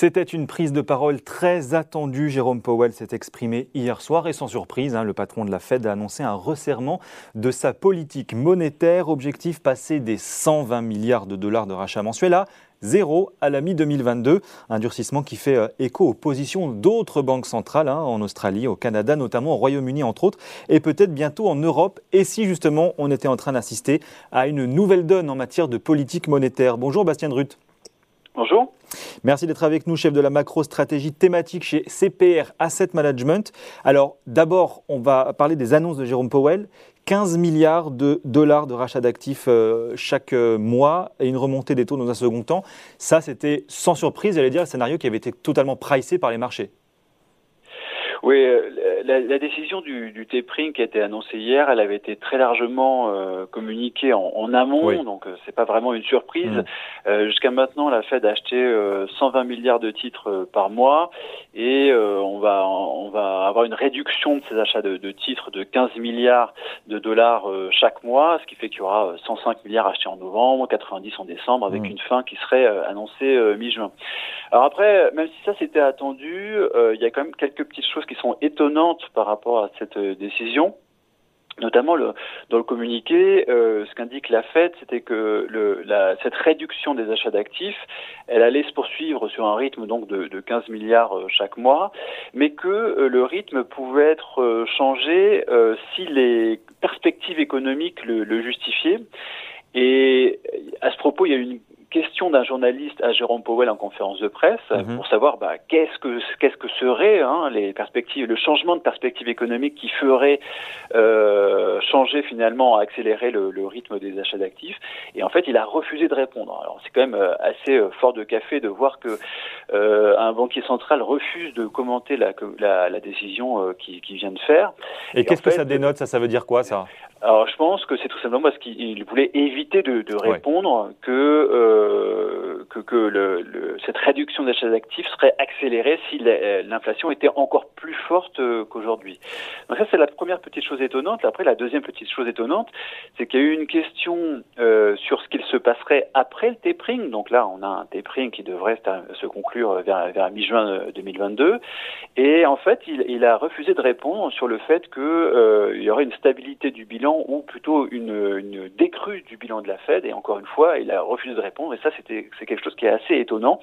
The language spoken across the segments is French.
C'était une prise de parole très attendue. Jérôme Powell s'est exprimé hier soir et sans surprise, hein, le patron de la Fed a annoncé un resserrement de sa politique monétaire. Objectif passer des 120 milliards de dollars de rachat mensuel à zéro à la mi-2022. Un durcissement qui fait euh, écho aux positions d'autres banques centrales hein, en Australie, au Canada, notamment au Royaume-Uni entre autres, et peut-être bientôt en Europe. Et si justement on était en train d'assister à une nouvelle donne en matière de politique monétaire? Bonjour Bastien Drut. Bonjour. Merci d'être avec nous, chef de la macro-stratégie thématique chez CPR Asset Management. Alors d'abord, on va parler des annonces de Jérôme Powell. 15 milliards de dollars de rachat d'actifs euh, chaque euh, mois et une remontée des taux dans un second temps. Ça, c'était sans surprise, j'allais dire, un scénario qui avait été totalement pricé par les marchés. Oui, euh, la, décision du, du tapering qui a été annoncée hier, elle avait été très largement euh, communiquée en, amont, donc euh, c'est pas vraiment une surprise. Mm. Jusqu'à maintenant, la Fed a acheté 120 milliards de titres par mois et on va on va avoir une réduction de ces achats de, de titres de 15 milliards de dollars chaque mois, ce qui fait qu'il y aura 105 milliards achetés en novembre, 90 en décembre, avec mm. une fin qui serait annoncée mi-juin. Alors après, même si ça c'était attendu, il y a quand même quelques petites choses qui sont étonnantes par rapport à cette euh, décision. Notamment dans le communiqué, euh, ce qu'indique la Fed, c'était que cette réduction des achats d'actifs, elle allait se poursuivre sur un rythme donc de, de 15 milliards euh, chaque mois, mais que le rythme pouvait être changé si les perspectives économiques le, le justifiaient. Et à ce propos, il y a une question d'un journaliste à Jérôme Powell en conférence de presse mhm. pour savoir bah, qu'est-ce que qu'est-ce que serait hein, les perspectives, le changement de perspective économique qui ferait euh, changer finalement, accélérer le, le rythme des achats d'actifs. Et en fait, il a refusé de répondre. Alors c'est quand même euh, assez euh, fort de café de voir que euh, un banquier central refuse de commenter la, la, la décision qu'il qui vient de faire. Et, qu'est-ce que ça dénote? Ça, ça veut dire quoi ça? Alors je pense que c'est tout simplement parce qu'il voulait éviter de, de répondre que, euh, que, que le, le, cette réduction d'achat d'actifs serait accélérée si l'inflation était encore plus forte euh, qu'aujourd'hui. Donc ça c'est la première petite chose étonnante. Après la deuxième petite chose étonnante, c'est qu'il y a eu une question euh, sur ce qu'il se passerait après le tapering. Donc là on a un tapering qui devrait se conclure vers, vers mi-juin 2022. Euh, Et en fait il, il, a refusé de répondre sur le fait qu'il euh, y aurait une stabilité du bilan ou plutôt une, une, décrue du bilan de la Fed. Et encore une fois, il a refusé de répondre. Et ça, c'était c'est quelque chose qui est assez étonnant.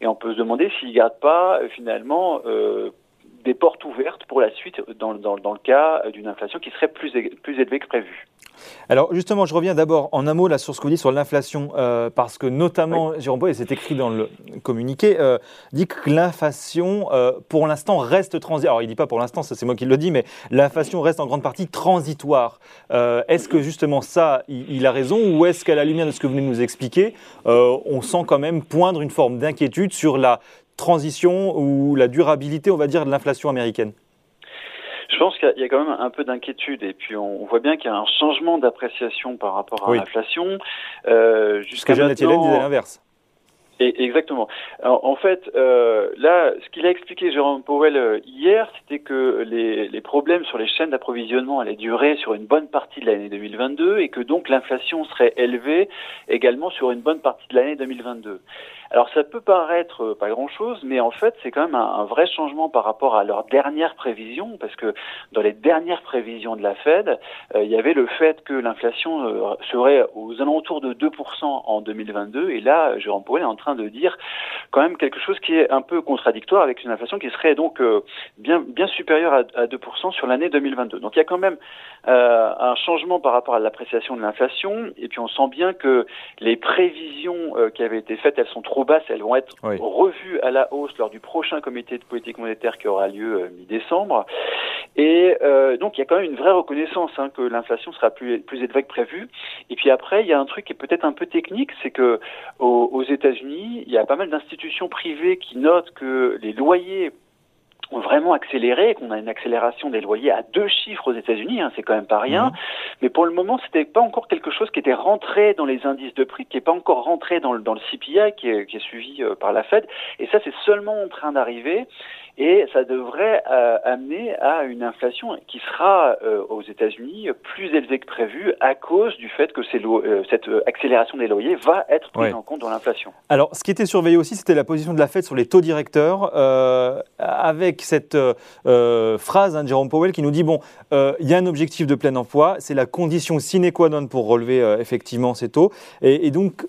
Et on peut se demander s'il ne garde pas euh, finalement euh, des portes ouvertes pour la suite dans, dans, dans le cas d'une inflation qui serait plus, plus élevée que prévu. Alors justement, je reviens d'abord en un mot là sur ce que vous dites sur l'inflation, euh, parce que notamment Jérôme Paul, et c'est écrit dans le communiqué, euh, dit que l'inflation, euh, pour l'instant, reste transitoire. Alors il dit pas pour l'instant, ça c'est moi qui le dis, mais l'inflation reste en grande partie transitoire. Est-ce que justement ça, il, il a raison, ou est-ce qu'à la lumière de ce que vous venez de nous expliquer, on sent quand même poindre une forme d'inquiétude sur la transition ou la durabilité, on va dire, de l'inflation américaine? Je pense qu'il y, a quand même un peu d'inquiétude et puis on, voit bien qu'il y a un changement d'appréciation par rapport à l'inflation. Euh, Jusqu'à Yellen disait l'inverse. Et exactement. Alors, en fait, euh, là, ce qu'il a expliqué Jérôme Powell euh, hier, c'était que les, les, problèmes sur les chaînes d'approvisionnement allaient durer sur une bonne partie de l'année 2022 et que donc l'inflation serait élevée également sur une bonne partie de l'année 2022. Alors ça peut paraître euh, pas grand-chose, mais en fait c'est quand même un, un, vrai changement par rapport à leurs dernières prévisions, parce que dans les dernières prévisions de la Fed, euh, il y avait le fait que l'inflation euh, serait aux alentours de 2% en 2022, et là Jérôme Powell est en train de dire quand même quelque chose qui est un peu contradictoire avec une inflation qui serait donc euh, bien, bien supérieure à, à 2% sur l'année 2022. Donc il y a quand même euh, un changement par rapport à l'appréciation de l'inflation, et puis on sent bien que les prévisions euh, qui avaient été faites, elles sont trop basses, elles vont être oui. revues à la hausse lors du prochain comité de politique monétaire qui aura lieu euh, mi-décembre. Et euh, donc il y a quand même une vraie reconnaissance hein, que l'inflation sera plus, plus élevée que prévu. Et puis après, il y a un truc qui est peut-être un peu technique, c'est que aux, aux États-Unis, il y a pas mal d'institutions privées qui notent que les loyers ont vraiment accéléré, qu'on a une accélération des loyers à deux chiffres aux États-Unis, hein, c'est quand même pas rien. Mmh. Mais pour le moment, c'était pas encore quelque chose qui était rentré dans les indices de prix, qui est pas encore rentré dans le, dans le CPI qui est, qui est suivi euh, par la Fed. Et ça, c'est seulement en train d'arriver. Et ça devrait euh, amener à une inflation qui sera euh, aux États-Unis plus élevée que prévu à cause du fait que euh, cette accélération des loyers va être prise en compte dans l'inflation. Alors, ce qui était surveillé aussi, c'était la position de la Fed sur les taux directeurs, avec cette phrase hein, de Jérôme Powell qui nous dit bon, il y a un objectif de plein emploi, c'est la condition sine qua non pour relever effectivement ces taux, et, et donc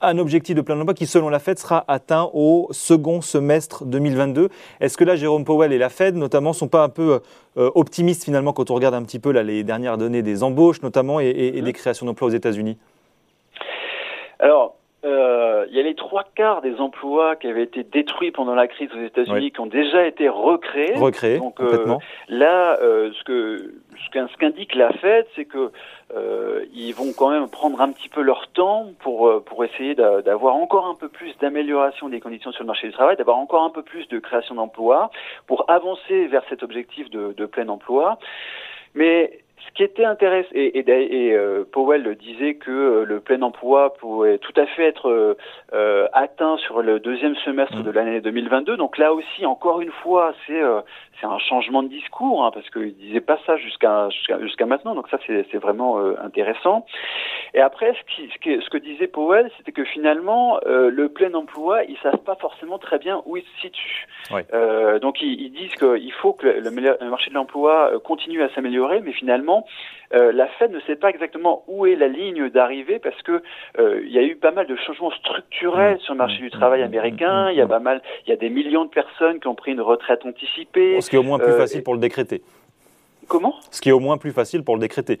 un objectif de plein emploi qui, selon la Fed, sera atteint au second semestre 2022. Est-ce que là, Jérôme Powell et la Fed, notamment, sont pas un peu euh, optimistes finalement quand on regarde un petit peu là, les dernières données des embauches, notamment, et, et, des créations d'emplois aux États-Unis? Alors, euh, il y a les trois quarts des emplois qui avaient été détruits pendant la crise aux États-Unis qui ont déjà été recréés. Recréés, Donc, euh, là, ce que ce qu'indique la Fed, c'est que euh, ils vont quand même prendre un petit peu leur temps pour euh, pour essayer d'avoir encore un peu plus d'amélioration des conditions sur le marché du travail, d'avoir encore un peu plus de création d'emplois pour avancer vers cet objectif de, de plein emploi. Mais ce qui était intéressant, et, et, et euh, Powell disait que euh, le plein emploi pouvait tout à fait être euh, atteint sur le deuxième semestre mmh. de l'année 2022. Donc là aussi, encore une fois, c'est c'est un changement de discours, hein, parce qu'il disait pas ça jusqu'à jusqu'à maintenant. Donc ça, c'est vraiment intéressant. Et après, ce, qui, ce, ce que disait Powell, c'était que finalement, le plein emploi, ils savent pas forcément très bien où il se situe. donc ils, ils disent qu'il faut que le, le marché de l'emploi continue à s'améliorer, mais finalement euh, la Fed ne sait pas exactement où est la ligne d'arrivée parce que euh, il y a eu pas mal de changements structurels sur le marché du travail américain. Mmh. Il y a pas mal, il y a des millions de personnes qui ont pris une retraite anticipée. Ce qui est au moins plus euh, facile pour le décréter. Comment? Ce qui est au moins plus facile pour le décréter.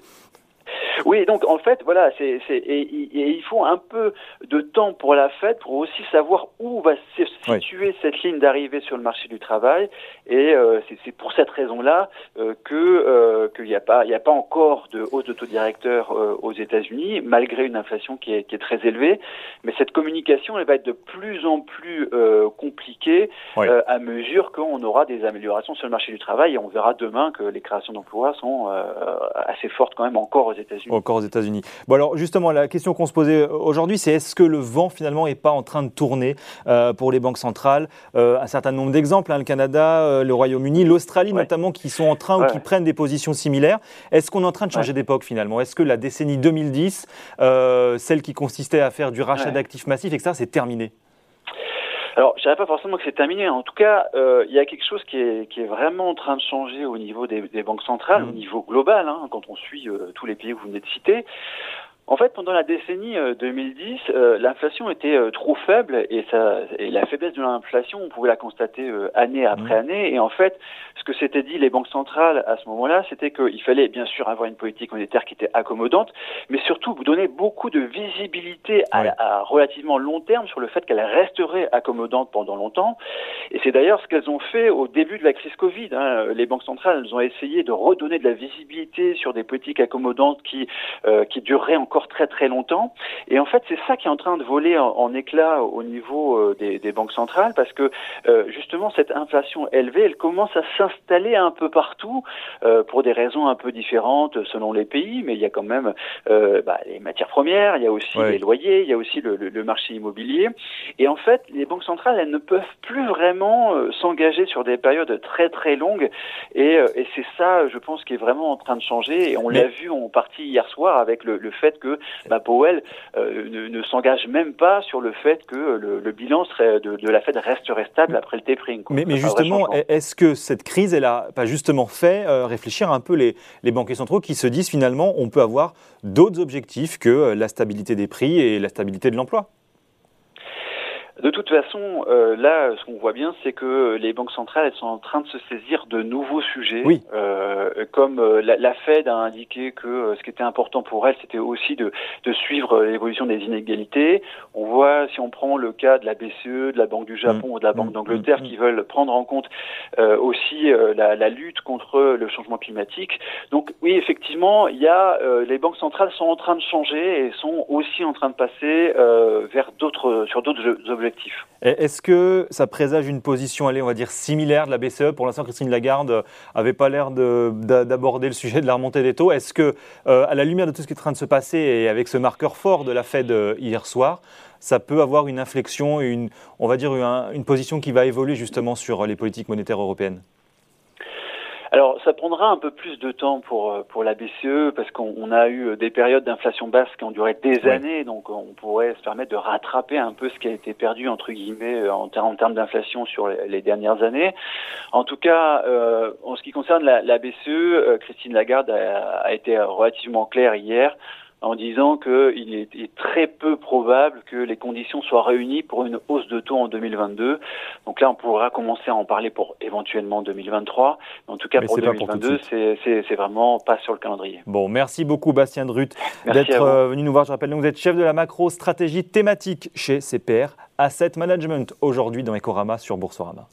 Oui, donc en fait, voilà, c'est, c'est et, il faut un peu de temps pour la fête pour aussi savoir où va se situer cette ligne d'arrivée sur le marché du travail. Et euh, c'est, c'est pour cette raison-là euh, que euh, qu'il n'y a pas il y a pas encore de hausse de taux directeur euh, aux États-Unis, malgré une inflation qui est, qui est très élevée. Mais cette communication, elle va être de plus en plus euh, compliquée à mesure qu'on aura des améliorations sur le marché du travail. Et on verra demain que les créations d'emplois sont assez fortes quand même encore aux États-Unis. Encore aux États-Unis. Bon, alors justement, la question qu'on se posait aujourd'hui, c'est est-ce que le vent finalement n'est pas en train de tourner euh, pour les banques centrales? Euh, Un certain nombre d'exemples, hein, le Canada, euh, le Royaume-Uni, l'Australie notamment, qui sont en train ou qui prennent des positions similaires. Est-ce qu'on est en train de changer d'époque finalement? Est-ce que la décennie 2010, celle qui consistait à faire du rachat d'actifs massifs, etc., c'est terminé? Alors, je dirais pas forcément que c'est terminé. En tout cas, euh, il y a quelque chose qui est, qui est vraiment en train de changer au niveau des, des banques centrales, au mmh. niveau global, hein, quand on suit euh, tous les pays que vous venez de citer. En fait, pendant la décennie 2010, euh, euh, l'inflation était euh, trop faible et, ça, et la faiblesse de l'inflation, on pouvait la constater année après mmh. année. Et en fait, ce que s'étaient dit les banques centrales à ce moment-là, c'était qu'il fallait bien sûr avoir une politique monétaire qui était accommodante, mais surtout vous donner beaucoup de visibilité à, relativement long terme sur le fait qu'elle resterait accommodante pendant longtemps. Et c'est d'ailleurs ce qu'elles ont fait au début de la crise Covid. Hein. Les banques centrales, elles ont essayé de redonner de la visibilité sur des politiques accommodantes qui, qui dureraient encore très très longtemps. Et en fait, c'est ça qui est en train de voler en, éclat au niveau euh, des, des, banques centrales, parce que euh, justement cette inflation élevée, elle commence à s'installer un peu partout euh, pour des raisons un peu différentes selon les pays, mais il y a quand même bah, les matières premières, il y a aussi les loyers, il y a aussi le, le, marché immobilier. Et en fait, les banques centrales, elles ne peuvent plus vraiment s'engager sur des périodes très très longues. Et, et c'est ça, je pense, qui est vraiment en train de changer. Et on l'a vu en partie hier soir avec le, le fait que bah, Powell euh, ne, s'engage même pas sur le fait que le, bilan serait de, la Fed resterait stable après le tapering. Mais, mais justement, est-ce que cette crise, elle a pas justement fait euh, réfléchir un peu les, les banquiers centraux qui se disent finalement on peut avoir d'autres objectifs que euh, la stabilité des prix et la stabilité de l'emploi? De toute façon, euh, là, ce qu'on voit bien, c'est que les banques centrales, elles sont en train de se saisir de nouveaux sujets. Oui. Euh, comme euh, la, la, Fed a indiqué que euh, ce qui était important pour elle, c'était aussi de, de suivre l'évolution des inégalités. On voit, si on prend le cas de la BCE, de la Banque du Japon mmh. ou de la Banque mmh. d'Angleterre, mmh. qui veulent prendre en compte aussi la, la, lutte contre le changement climatique. Donc oui, effectivement, il y a les banques centrales sont en train de changer et sont aussi en train de passer vers d'autres sur d'autres objectifs Est-ce que ça présage une position, allez, on va dire, similaire de la BCE Pour l'instant, Christine Lagarde n'avait pas l'air d'aborder le sujet de la remontée des taux. Est-ce que, euh, à la lumière de tout ce qui est en train de se passer et avec ce marqueur fort de la Fed euh, hier soir, ça peut avoir une inflexion, une, on va dire une position qui va évoluer justement sur les politiques monétaires européennes? Alors, ça prendra un peu plus de temps pour euh, pour la BCE parce qu'on a eu des périodes d'inflation basse qui ont duré des années, donc on pourrait se permettre de rattraper un peu ce qui a été perdu entre guillemets euh, en, en termes d'inflation sur les, dernières années. En tout cas, euh, en ce qui concerne la, la BCE, Christine Lagarde a, a été relativement claire hier en disant qu'il est, très peu probable que les conditions soient réunies pour une hausse de taux en 2022. Donc là, on pourra commencer à en parler pour éventuellement 2023. Mais en tout cas, pour 2022, c'est vraiment pas sur le calendrier. Bon, merci beaucoup, Bastien Drut, d'être euh, venu nous voir. Je rappelle que vous êtes chef de la macro-stratégie thématique chez CPR Asset Management, aujourd'hui dans Ecorama sur Boursorama.